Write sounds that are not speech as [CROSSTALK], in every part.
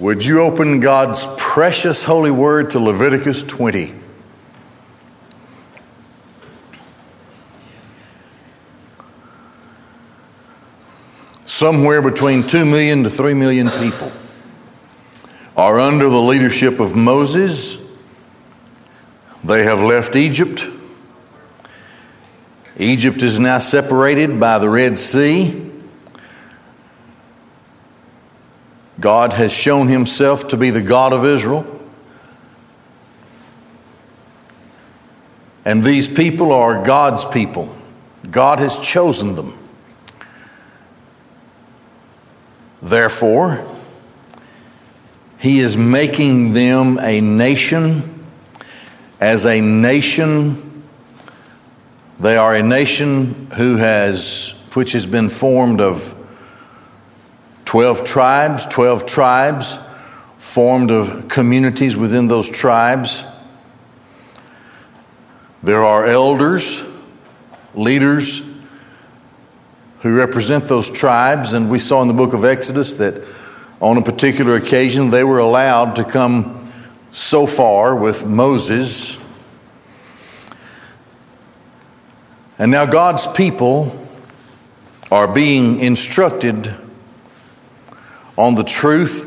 Would you open God's precious holy word to Leviticus 20? Somewhere between 2 million to 3 million people are under the leadership of Moses. They have left Egypt. Egypt is now separated by the Red Sea. God has shown himself to be the God of Israel. And these people are God's people. God has chosen them. Therefore, he is making them a nation. As a nation, they are a nation who has, which has been formed of 12 tribes, 12 tribes formed of communities within those tribes. There are elders, leaders who represent those tribes, and we saw in the book of Exodus that on a particular occasion they were allowed to come so far with Moses. And now God's people are being instructed on the truth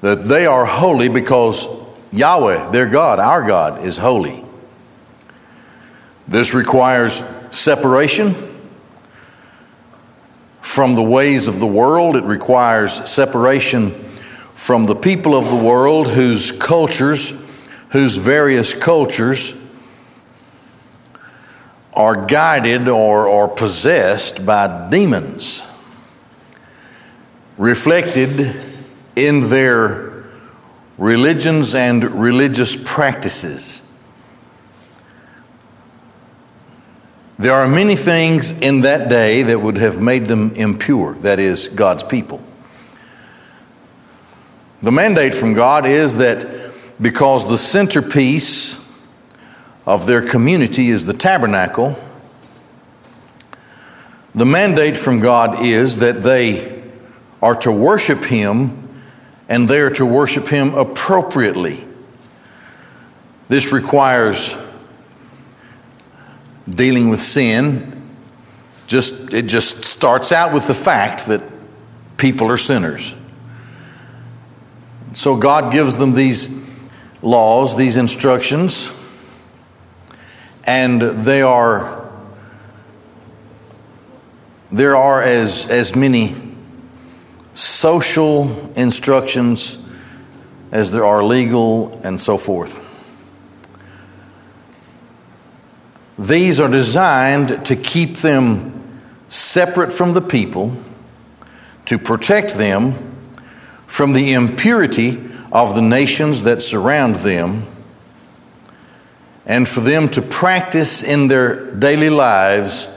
that they are holy because Yahweh, their God, our God, is holy. This requires separation from the ways of the world. It requires separation from the people of the world whose cultures, whose various cultures, are guided or, or possessed by demons reflected in their religions and religious practices. There are many things in that day that would have made them impure, that is, God's people. The mandate from God is that because the centerpiece of their community is the tabernacle, the mandate from God is that they are to worship Him and they are to worship Him appropriately. This requires dealing with sin. Just, it just starts out with the fact that people are sinners. So God gives them these laws, these instructions, and they are there are as, as many social instructions as there are legal and so forth. These are designed to keep them separate from the people, to protect them from the impurity of the nations that surround them, and for them to practice in their daily lives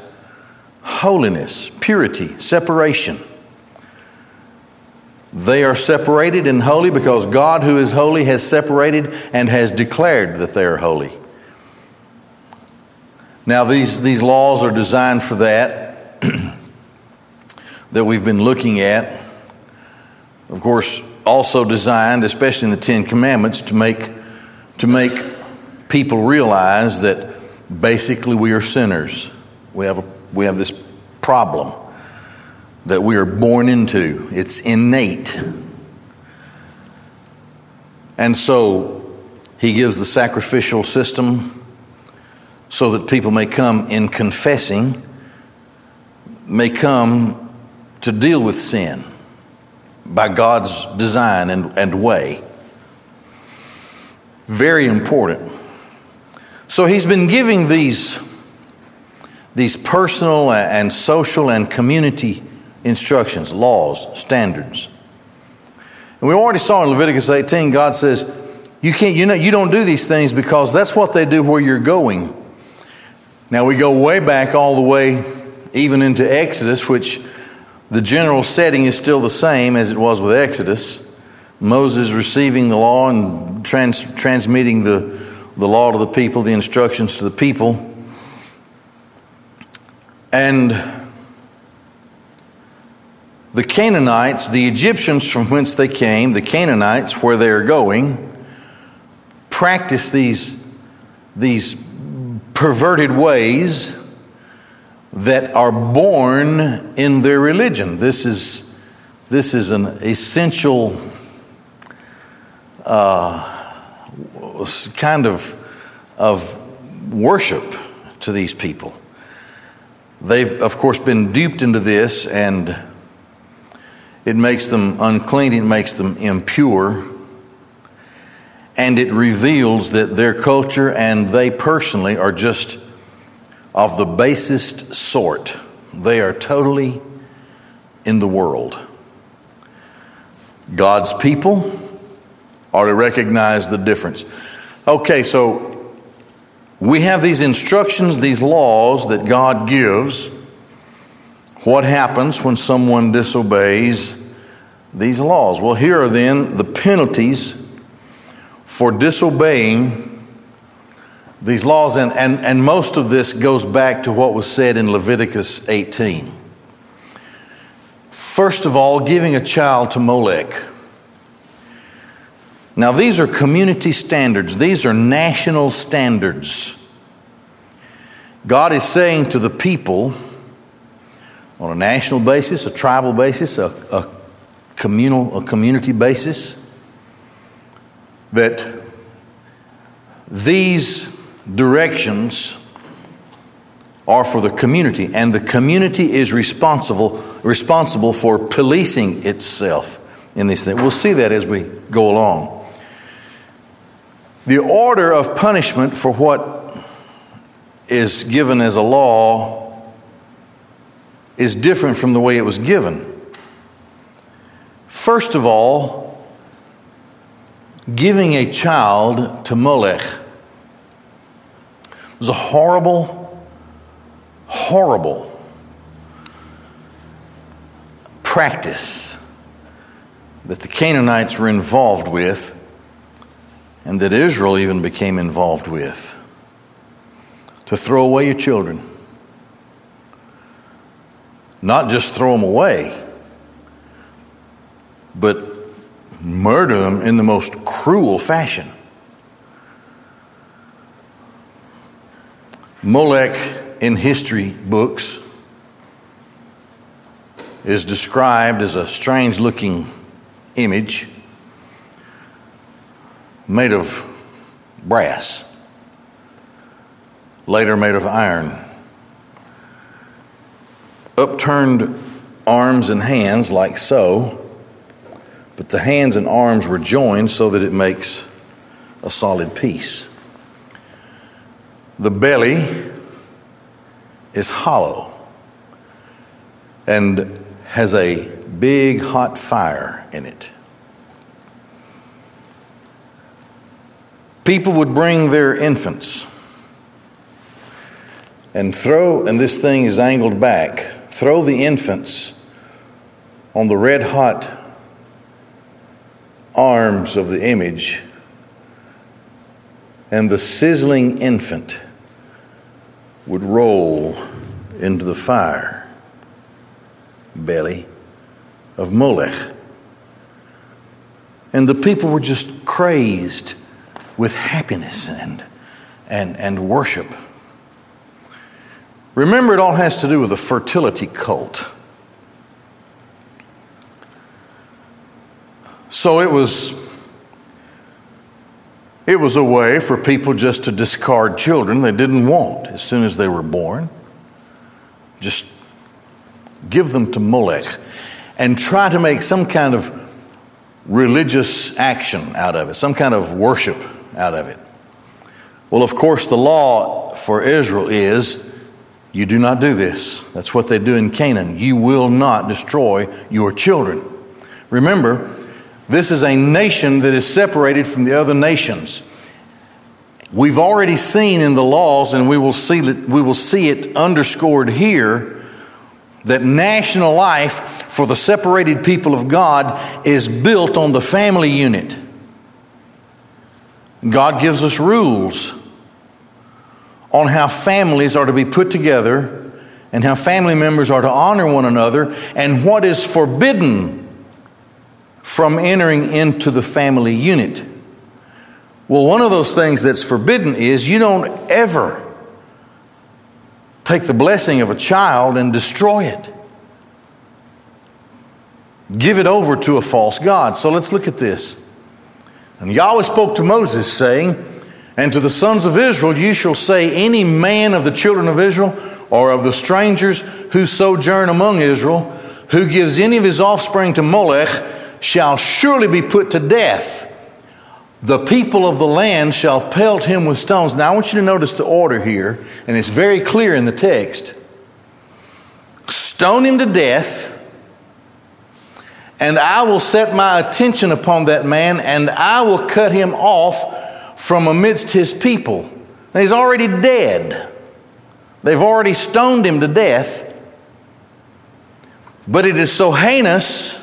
holiness, purity, separation. They are separated and holy because God, who is holy, has separated and has declared that they are holy. Now, these, these laws are designed for that, [CLEARS THROAT] that we've been looking at. Of course, also designed, especially in the Ten Commandments, to make, to make people realize that basically we are sinners. We have, a, we have this problem that we are born into, it's innate. And so he gives the sacrificial system so that people may come in confessing, may come to deal with sin by God's design and, and way. Very important. So he's been giving these, these personal and social and community instructions, laws, standards. And we already saw in Leviticus 18, God says, you can't, you know, you don't do these things because that's what they do where you're going. Now we go way back all the way even into Exodus, which the general setting is still the same as it was with Exodus. Moses receiving the law and trans, transmitting the, the law to the people, the instructions to the people. And the Canaanites, the Egyptians from whence they came, the Canaanites where they are going, practice these, these perverted ways that are born in their religion. This is, this is an essential uh, kind of, of worship to these people. They've, of course, been duped into this, and it makes them unclean, it makes them impure, and it reveals that their culture and they personally are just of the basest sort. They are totally in the world. God's people are to recognize the difference. Okay, so we have these instructions, these laws that God gives. What happens when someone disobeys these laws? Well, here are then the penalties for disobeying these laws, and, and, and most of this goes back to what was said in Leviticus 18. First of all, giving a child to Molech. Now, these are community standards, these are national standards. God is saying to the people on a national basis, a tribal basis, a, a communal, a community basis, that these directions are for the community, and the community is responsible, responsible for policing itself in these things. We'll see that as we go along. The order of punishment for what is given as a law is different from the way it was given. First of all, giving a child to Molech was a horrible, horrible practice that the Canaanites were involved with and that Israel even became involved with to throw away your children. Not just throw them away, but murder them in the most cruel fashion. Molech in history books is described as a strange looking image made of brass, later made of iron. Upturned arms and hands, like so, but the hands and arms were joined so that it makes a solid piece. The belly is hollow and has a big hot fire in it. People would bring their infants and throw, and this thing is angled back, throw the infants on the red hot arms of the image, and the sizzling infant would roll into the fire belly of Molech. And the people were just crazed with happiness and, and, and worship. Remember, it all has to do with a fertility cult. So it was it was a way for people just to discard children they didn't want as soon as they were born. Just give them to Molech and try to make some kind of religious action out of it, some kind of worship out of it. Well, of course, the law for Israel is you do not do this. That's what they do in Canaan. You will not destroy your children. Remember, this is a nation that is separated from the other nations. We've already seen in the laws, and we will see it, we will see it underscored here, that national life for the separated people of God is built on the family unit. God gives us rules on how families are to be put together and how family members are to honor one another, and what is forbidden from entering into the family unit. Well, one of those things that's forbidden is you don't ever take the blessing of a child and destroy it. Give it over to a false God. So let's look at this. And Yahweh spoke to Moses, saying, And to the sons of Israel you shall say, Any man of the children of Israel or of the strangers who sojourn among Israel, who gives any of his offspring to Molech, shall surely be put to death. The people of the land shall pelt him with stones. Now, I want you to notice the order here, and it's very clear in the text. Stone him to death, and I will set my attention upon that man, and I will cut him off from amidst his people. Now, he's already dead. They've already stoned him to death. But it is so heinous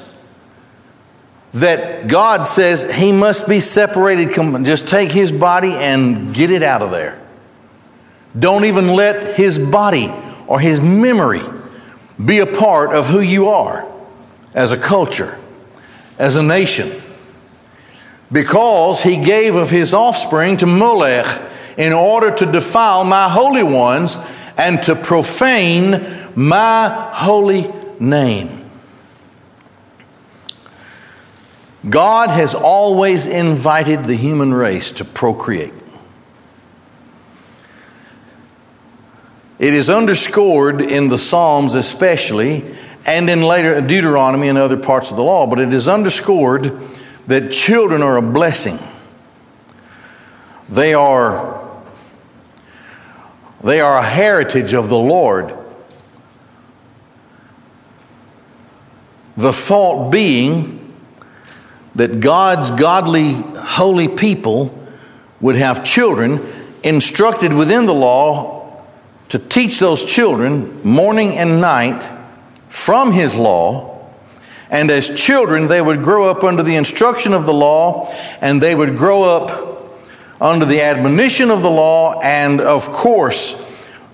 that God says he must be separated. Come, Just take his body and get it out of there. Don't even let his body or his memory be a part of who you are as a culture, as a nation. Because he gave of his offspring to Molech in order to defile my holy ones and to profane my holy name. God has always invited the human race to procreate. It is underscored in the Psalms, especially, and in later Deuteronomy and other parts of the law, but it is underscored that children are a blessing. They are, they are a heritage of the Lord. The thought being that God's godly, holy people would have children instructed within the law to teach those children morning and night from His law. And as children, they would grow up under the instruction of the law, and they would grow up under the admonition of the law, and of course,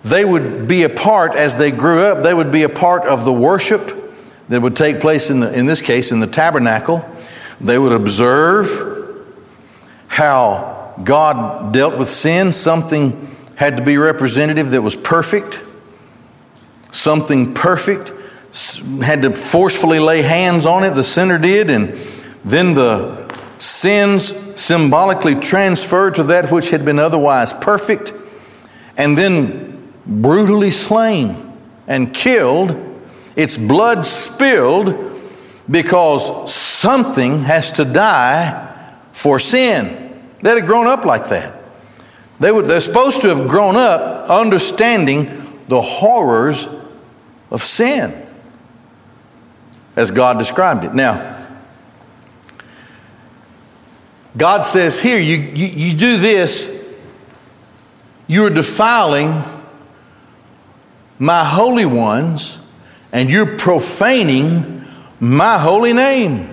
they would be a part, as they grew up, they would be a part of the worship that would take place in, the, in this case in the tabernacle they would observe how God dealt with sin. Something had to be representative that was perfect. Something perfect had to forcefully lay hands on it, the sinner did, and then the sins symbolically transferred to that which had been otherwise perfect, and then brutally slain and killed, its blood spilled because something has to die for sin. They'd have grown up like that. They would, they're supposed to have grown up understanding the horrors of sin as God described it. Now, God says here, you, you, you do this, you are defiling my holy ones, and you're profaning my holy name.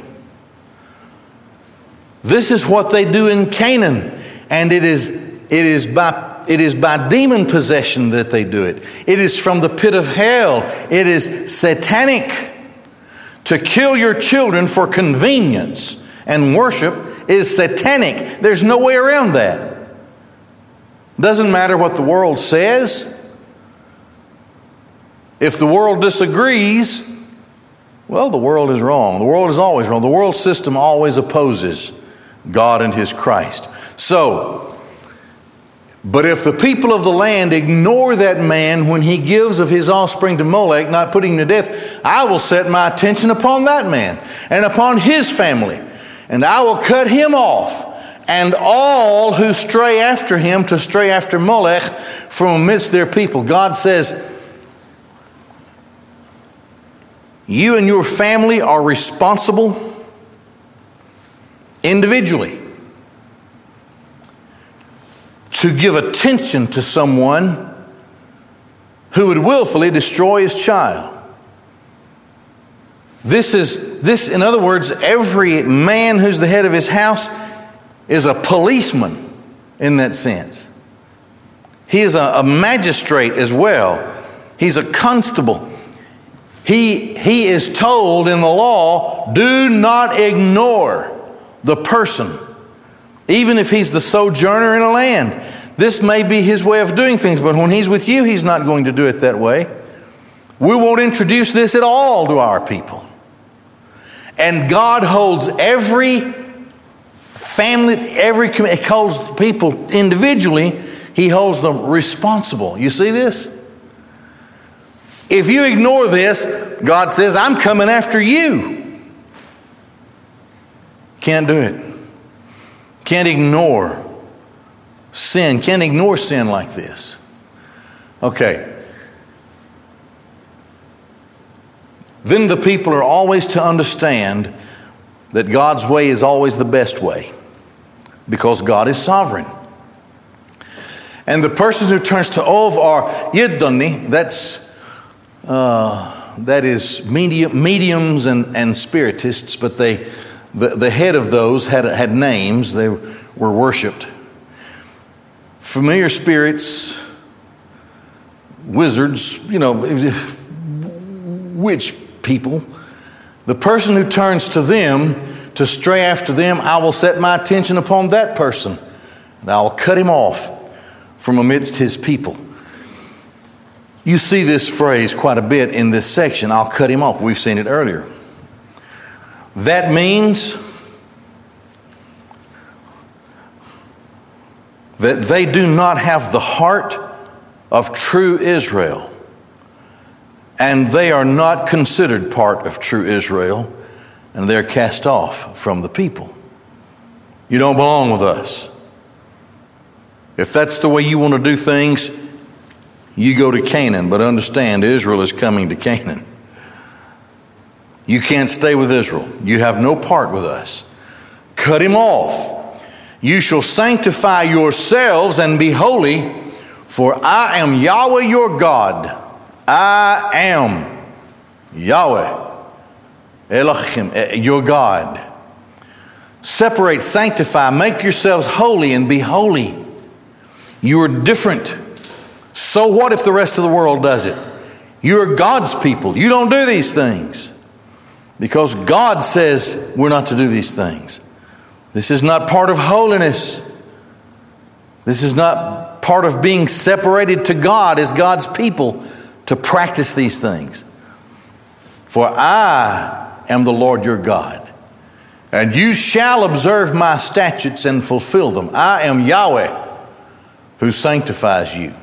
This is what they do in Canaan, and it is, it is by it is by demon possession that they do it. It is from the pit of hell. It is satanic. To kill your children for convenience and worship is satanic. There's no way around that. Doesn't matter what the world says. If the world disagrees, well, the world is wrong. The world is always wrong. The world system always opposes God and His Christ. So, but if the people of the land ignore that man when he gives of his offspring to Molech, not putting him to death, I will set my attention upon that man and upon his family, and I will cut him off, and all who stray after him to stray after Molech from amidst their people. God says, You and your family are responsible individually to give attention to someone who would willfully destroy his child. This is this in other words every man who's the head of his house is a policeman in that sense. He is a, a magistrate as well He's a constable. He, he is told in the law do not ignore the person, even if he's the sojourner in a land. This may be his way of doing things, but when he's with you, he's not going to do it that way. We won't introduce this at all to our people. And God holds every family, every holds people individually, he holds them responsible. You see this? If you ignore this, God says, I'm coming after you. Can't do it. Can't ignore sin. Can't ignore sin like this. Okay. Then the people are always to understand that God's way is always the best way because God is sovereign. And the person who turns to Ov or Yidoni, that's uh, that is medium, mediums and, and spiritists, but they, the, the head of those had, had names, they were worshiped. Familiar spirits, wizards, you know, witch people. The person who turns to them to stray after them, I will set my attention upon that person, and I will cut him off from amidst his people. You see this phrase quite a bit in this section. I'll cut him off. We've seen it earlier. That means that they do not have the heart of true Israel, and they are not considered part of true Israel, and they're cast off from the people. You don't belong with us. If that's the way you want to do things, you go to Canaan, but understand Israel is coming to Canaan. You can't stay with Israel. You have no part with us. Cut him off. You shall sanctify yourselves and be holy, for I am Yahweh your God. I am Yahweh, Elohim, eh, your God. Separate, sanctify, make yourselves holy, and be holy. You are different. So what if the rest of the world does it? You're God's people. You don't do these things because God says we're not to do these things. This is not part of holiness. This is not part of being separated to God as God's people to practice these things. For I am the Lord your God, and you shall observe my statutes and fulfill them. I am Yahweh who sanctifies you.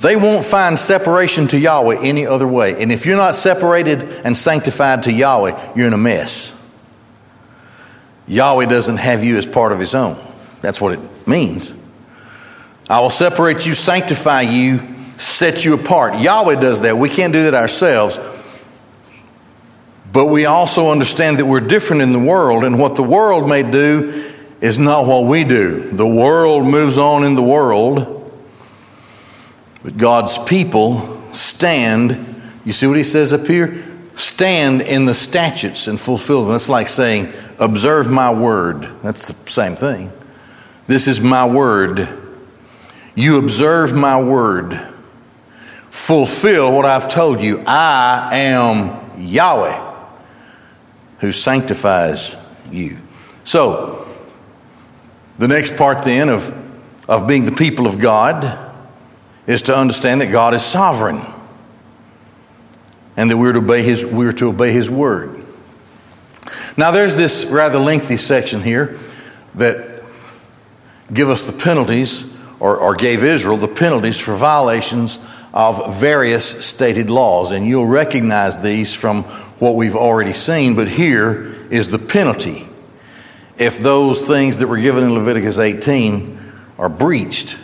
They won't find separation to Yahweh any other way. And if you're not separated and sanctified to Yahweh, you're in a mess. Yahweh doesn't have you as part of his own. That's what it means. I will separate you, sanctify you, set you apart. Yahweh does that. We can't do that ourselves. But we also understand that we're different in the world, and what the world may do is not what we do. The world moves on in the world. But God's people stand, you see what he says up here? Stand in the statutes and fulfill them. That's like saying, observe my word. That's the same thing. This is my word. You observe my word. Fulfill what I've told you. I am Yahweh who sanctifies you. So, the next part then of, of being the people of God is to understand that God is sovereign and that we're to obey his, we're to obey his word. Now, there's this rather lengthy section here that give us the penalties, or, or gave Israel the penalties for violations of various stated laws. And you'll recognize these from what we've already seen, but here is the penalty if those things that were given in Leviticus 18 are breached.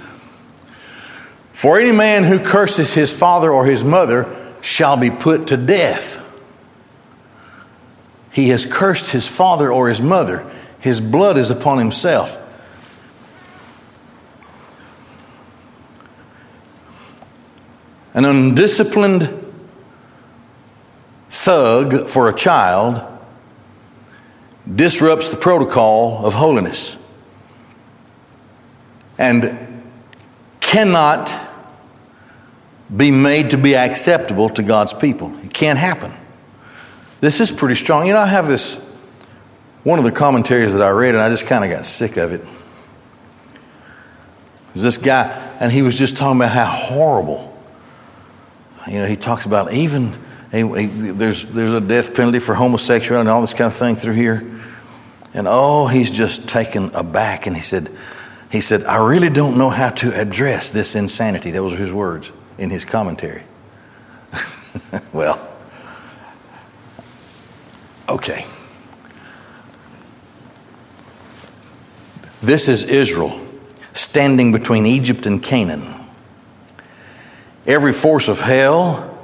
For any man who curses his father or his mother shall be put to death. He has cursed his father or his mother. His blood is upon himself. An undisciplined thug for a child disrupts the protocol of holiness and cannot be made to be acceptable to God's people. It can't happen. This is pretty strong. You know, I have this, one of the commentaries that I read, and I just kind of got sick of it. Is this guy, and he was just talking about how horrible. You know, he talks about even he, he, there's there's a death penalty for homosexuality and all this kind of thing through here, and oh, he's just taken aback. And he said, he said, I really don't know how to address this insanity. Those were his words in his commentary. [LAUGHS] well, okay. This is Israel standing between Egypt and Canaan. Every force of hell,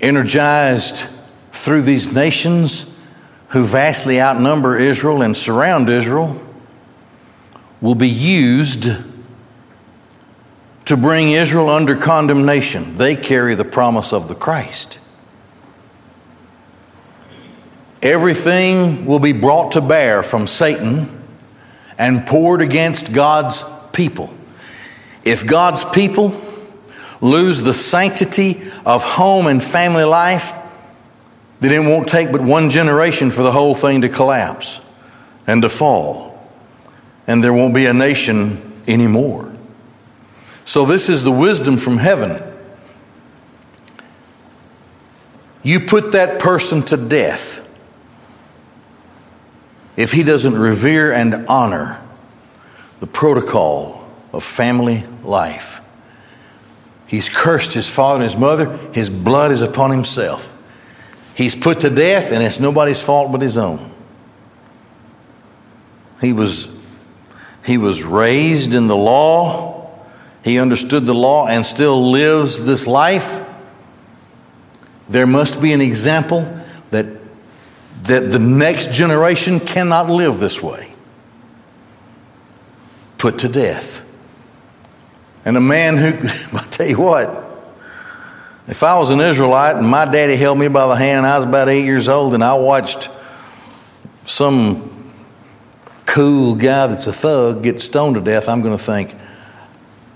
energized through these nations who vastly outnumber Israel and surround Israel, will be used to bring Israel under condemnation. They carry the promise of the Christ. Everything will be brought to bear from Satan and poured against God's people. If God's people lose the sanctity of home and family life, then it won't take but one generation for the whole thing to collapse and to fall. And there won't be a nation anymore. So, this is the wisdom from heaven. You put that person to death if he doesn't revere and honor the protocol of family life. He's cursed his father and his mother, his blood is upon himself. He's put to death, and it's nobody's fault but his own. He was, he was raised in the law, he understood the law, and still lives this life. There must be an example that that the next generation cannot live this way. Put to death. And a man who, [LAUGHS] I tell you what, if I was an Israelite and my daddy held me by the hand and I was about eight years old and I watched some cool guy that's a thug get stoned to death, I'm going to think,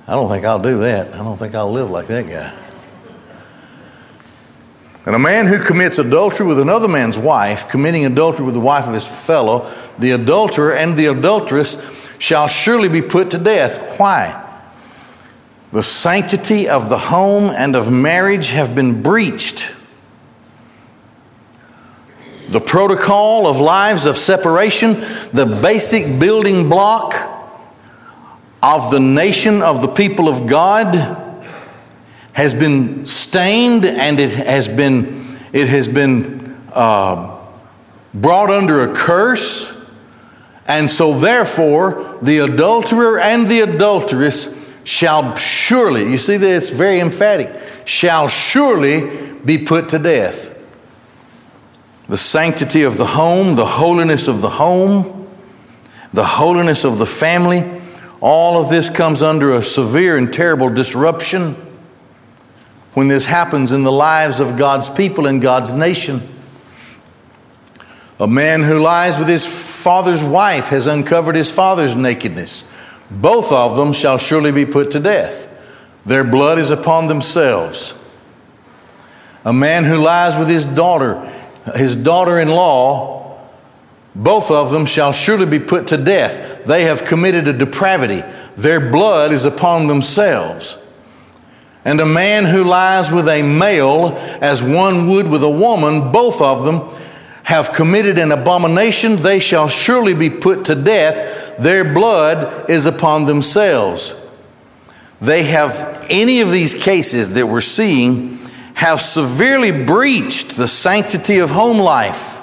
I don't think I'll do that. I don't think I'll live like that guy. And a man who commits adultery with another man's wife, committing adultery with the wife of his fellow, the adulterer and the adulteress shall surely be put to death. Why? The sanctity of the home and of marriage have been breached. The protocol of lives of separation, the basic building block of the nation of the people of God has been stained and it has been, it has been uh, brought under a curse. And so, therefore, the adulterer and the adulteress shall surely, you see that it's very emphatic, shall surely be put to death. The sanctity of the home, the holiness of the home, the holiness of the family, all of this comes under a severe and terrible disruption when this happens in the lives of God's people and God's nation. A man who lies with his father's wife has uncovered his father's nakedness. Both of them shall surely be put to death. Their blood is upon themselves. A man who lies with his daughter, his daughter in law, both of them shall surely be put to death. They have committed a depravity. Their blood is upon themselves. And a man who lies with a male as one would with a woman, both of them have committed an abomination. They shall surely be put to death. Their blood is upon themselves. They have, any of these cases that we're seeing, have severely breached the sanctity of home life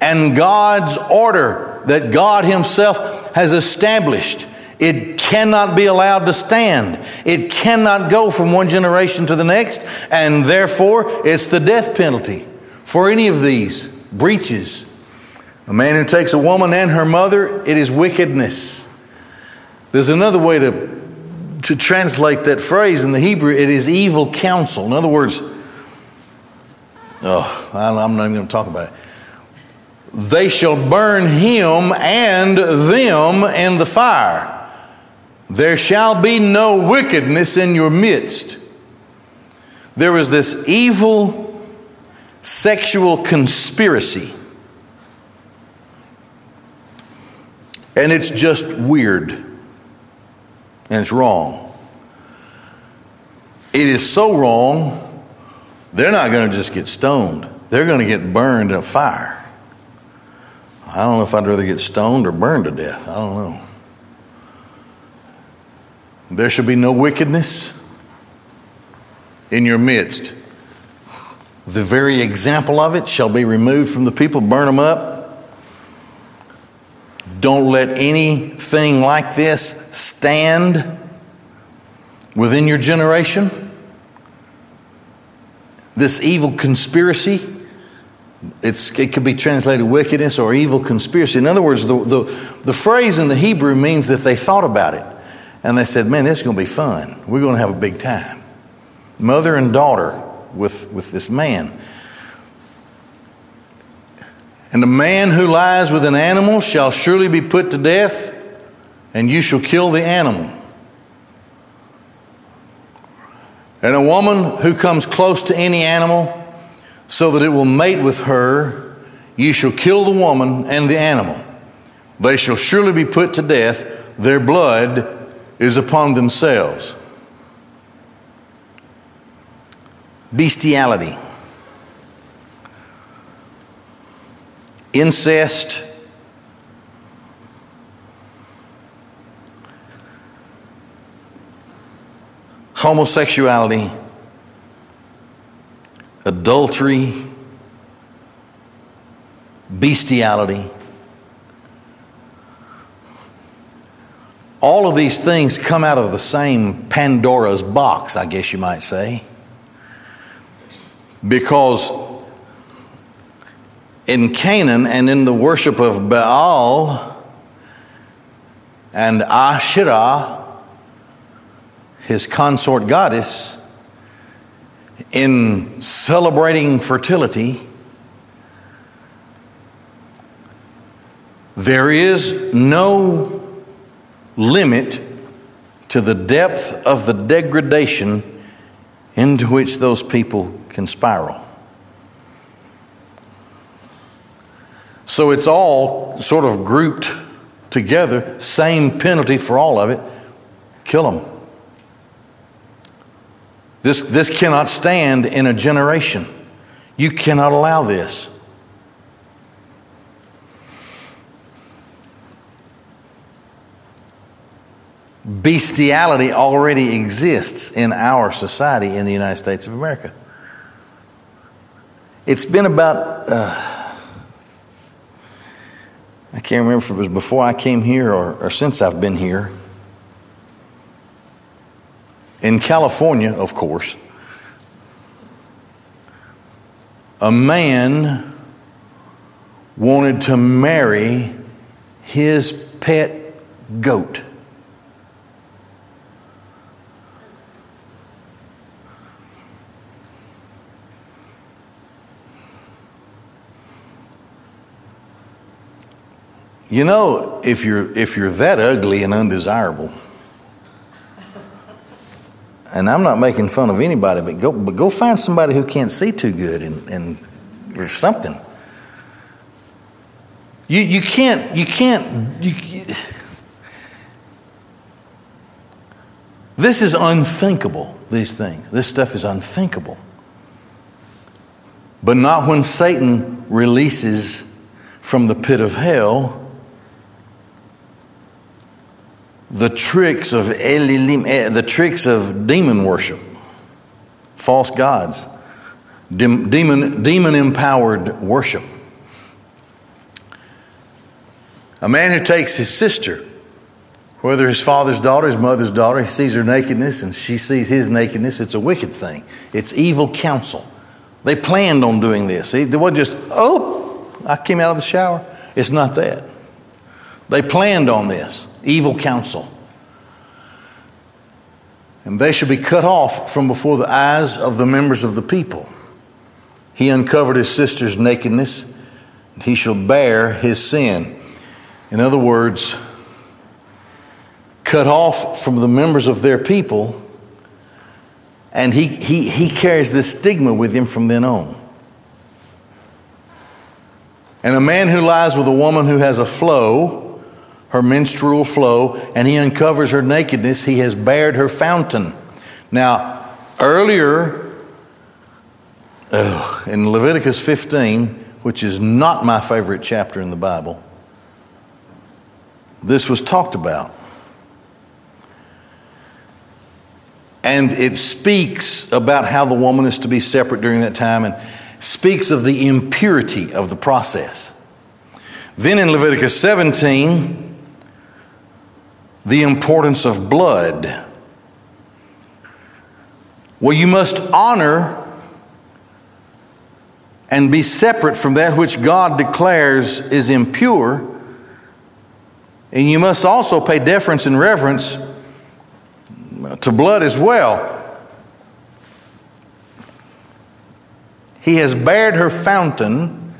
and God's order that God Himself has established. It cannot be allowed to stand. It cannot go from one generation to the next, and therefore it's the death penalty for any of these breaches. A man who takes a woman and her mother, it is wickedness. There's another way to, to translate that phrase in the Hebrew it is evil counsel. In other words, oh, I'm not even going to talk about it they shall burn him and them in the fire. There shall be no wickedness in your midst. there was this evil sexual conspiracy. And it's just weird. And it's wrong. It is so wrong, they're not going to just get stoned, they're going to get burned in a fire. I don't know if I'd rather get stoned or burned to death. I don't know. There shall be no wickedness in your midst. The very example of it shall be removed from the people, burn them up. Don't let anything like this stand within your generation. This evil conspiracy, it's, it could be translated wickedness or evil conspiracy. In other words, the, the, the phrase in the Hebrew means that they thought about it and they said, Man, this is going to be fun. We're going to have a big time. Mother and daughter with, with this man. And the man who lies with an animal shall surely be put to death, and you shall kill the animal. And a woman who comes close to any animal so that it will mate with her, Ye shall kill the woman and the animal. They shall surely be put to death. Their blood is upon themselves. Bestiality, incest, homosexuality, adultery, bestiality. All of these things come out of the same Pandora's box, I guess you might say. Because in Canaan and in the worship of Baal and Asherah, his consort goddess, in celebrating fertility, there is no limit to the depth of the degradation into which those people can spiral. So it's all sort of grouped together, same penalty for all of it kill them. This, this cannot stand in a generation. You cannot allow this. bestiality already exists in our society in the United States of America. It's been about, uh, I can't remember if it was before I came here or, or since I've been here. In California, of course, a man wanted to marry his pet goat. You know, if you're, if you're that ugly and undesirable, and I'm not making fun of anybody, but go, but go find somebody who can't see too good and, and or something. You, you can't, you can't, you, you, this is unthinkable, these things. This stuff is unthinkable. But not when Satan releases from the pit of hell the tricks of Elilim, eh, the tricks of demon worship, false gods, demon, demon empowered worship. A man who takes his sister, whether his father's daughter, his mother's daughter, he sees her nakedness and she sees his nakedness, it's a wicked thing. It's evil counsel. They planned on doing this. It wasn't just, oh, I came out of the shower. It's not that. They planned on this evil counsel. And they shall be cut off from before the eyes of the members of the people. He uncovered his sister's nakedness, and he shall bear his sin. In other words, cut off from the members of their people and he, he, he carries this stigma with him from then on. And a man who lies with a woman who has a flow, her menstrual flow, and he uncovers her nakedness, he has bared her fountain. Now, earlier ugh, in Leviticus 15, which is not my favorite chapter in the Bible, this was talked about. And it speaks about how the woman is to be separate during that time and speaks of the impurity of the process. Then in Leviticus 17, the importance of blood. Well, you must honor and be separate from that which God declares is impure. And you must also pay deference and reverence to blood as well. He has bared her fountain,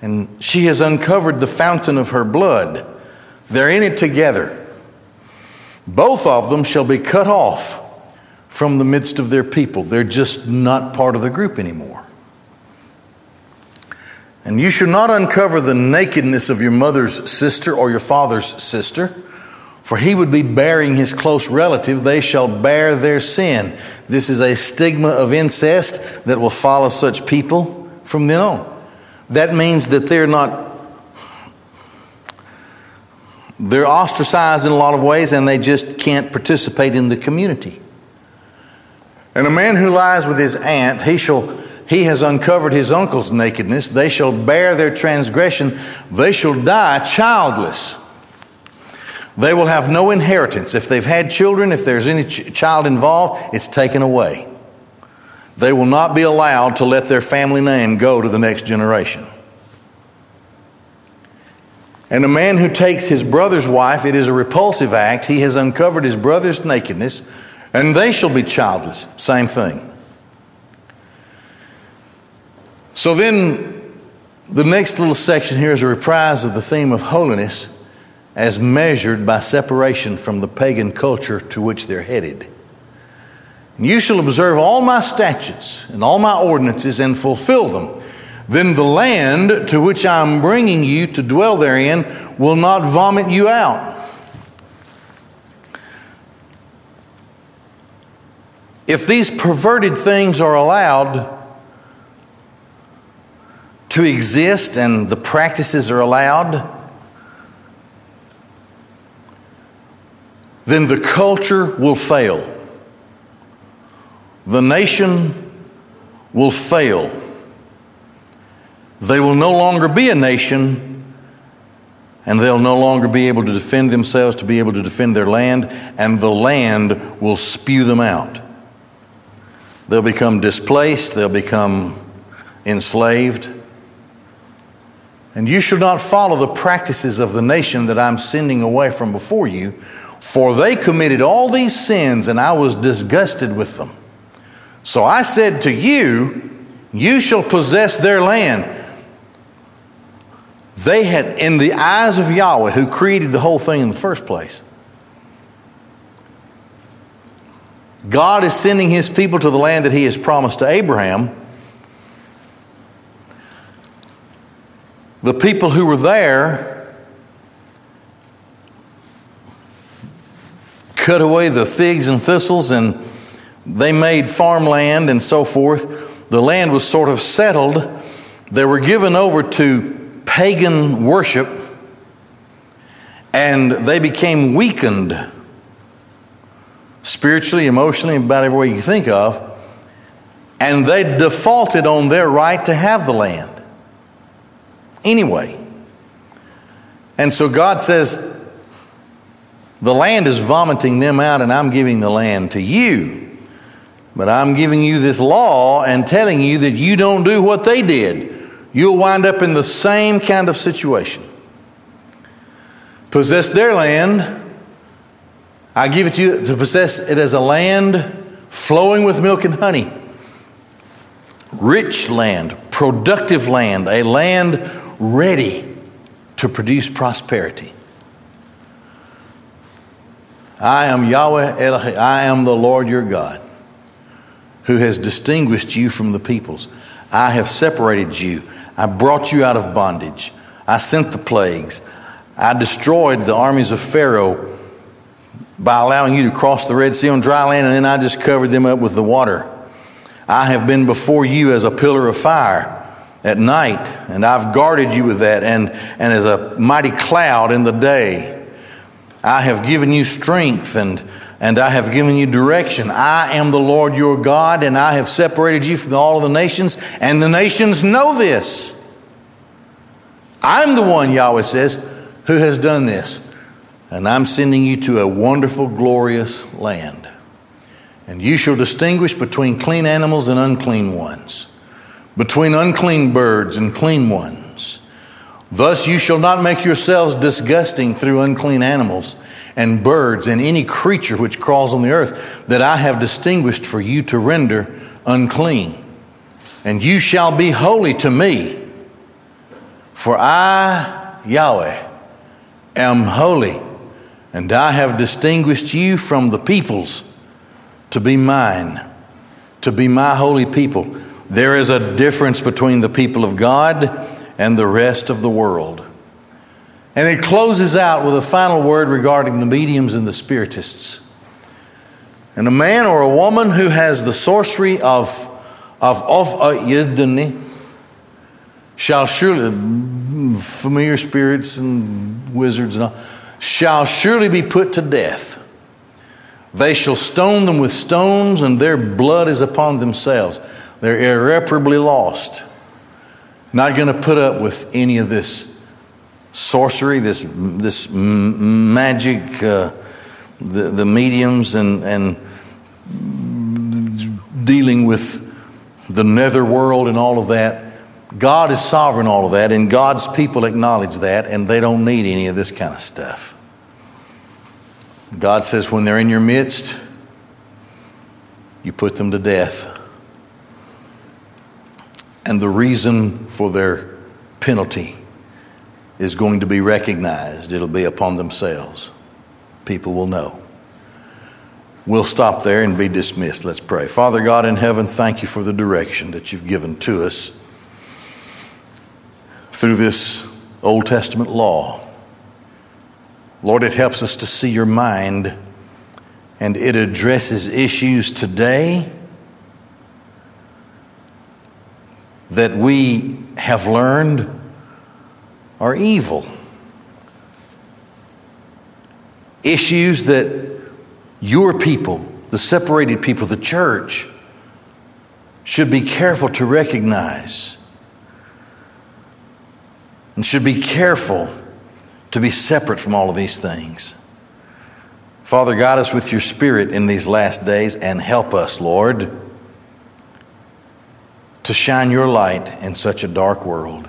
and she has uncovered the fountain of her blood. They're in it together. Both of them shall be cut off from the midst of their people. They're just not part of the group anymore. And you shall not uncover the nakedness of your mother's sister or your father's sister, for he would be baring his close relative. They shall bear their sin. This is a stigma of incest that will follow such people from then on. That means that they're not they're ostracized in a lot of ways and they just can't participate in the community. And a man who lies with his aunt, he shall he has uncovered his uncle's nakedness. They shall bear their transgression. They shall die childless. They will have no inheritance. If they've had children, if there's any ch- child involved, it's taken away. They will not be allowed to let their family name go to the next generation. And a man who takes his brother's wife, it is a repulsive act. He has uncovered his brother's nakedness, and they shall be childless. Same thing. So then, the next little section here is a reprise of the theme of holiness as measured by separation from the pagan culture to which they're headed. You shall observe all my statutes and all my ordinances and fulfill them. Then the land to which I am bringing you to dwell therein will not vomit you out. If these perverted things are allowed, to exist and the practices are allowed, then the culture will fail. The nation will fail. They will no longer be a nation, and they'll no longer be able to defend themselves, to be able to defend their land, and the land will spew them out. They'll become displaced, they'll become enslaved. And you shall not follow the practices of the nation that I'm sending away from before you, for they committed all these sins, and I was disgusted with them. So I said to you, You shall possess their land. They had, in the eyes of Yahweh, who created the whole thing in the first place, God is sending his people to the land that he has promised to Abraham. The people who were there cut away the figs and thistles and they made farmland and so forth. The land was sort of settled. They were given over to pagan worship and they became weakened spiritually, emotionally, about every way you think of. And they defaulted on their right to have the land anyway. And so God says, the land is vomiting them out, and I'm giving the land to you. But I'm giving you this law and telling you that you don't do what they did. You'll wind up in the same kind of situation. Possess their land. I give it to you to possess it as a land flowing with milk and honey. Rich land, productive land, a land ready to produce prosperity. I am Yahweh. I am the Lord your God who has distinguished you from the peoples. I have separated you. I brought you out of bondage. I sent the plagues. I destroyed the armies of Pharaoh by allowing you to cross the Red Sea on dry land, and then I just covered them up with the water. I have been before you as a pillar of fire at night, and I've guarded you with that, and, and as a mighty cloud in the day. I have given you strength and, and I have given you direction. I am the Lord your God, and I have separated you from all of the nations, and the nations know this. I'm the one, Yahweh says, who has done this. And I'm sending you to a wonderful, glorious land. And you shall distinguish between clean animals and unclean ones between unclean birds and clean ones. Thus you shall not make yourselves disgusting through unclean animals and birds and any creature which crawls on the earth that I have distinguished for you to render unclean. And you shall be holy to me, for I, Yahweh, am holy, and I have distinguished you from the peoples to be mine, to be my holy people. There is a difference between the people of God and the rest of the world. And it closes out with a final word regarding the mediums and the spiritists. And a man or a woman who has the sorcery of, of, of Yidani shall surely, familiar spirits and wizards and all, shall surely be put to death. They shall stone them with stones, and their blood is upon themselves. They're irreparably lost. Not going to put up with any of this sorcery, this, this magic, uh, the, the mediums, and, and dealing with the nether world and all of that. God is sovereign, all of that, and God's people acknowledge that, and they don't need any of this kind of stuff. God says, when they're in your midst, you put them to death. And the reason for their penalty is going to be recognized. It'll be upon themselves. People will know. We'll stop there and be dismissed. Let's pray. Father God in heaven, thank you for the direction that you've given to us through this Old Testament law. Lord, it helps us to see your mind and it addresses issues today that we have learned are evil. Issues that your people, the separated people, the church, should be careful to recognize and should be careful to be separate from all of these things. Father, guide us with your Spirit in these last days and help us, Lord to shine your light in such a dark world.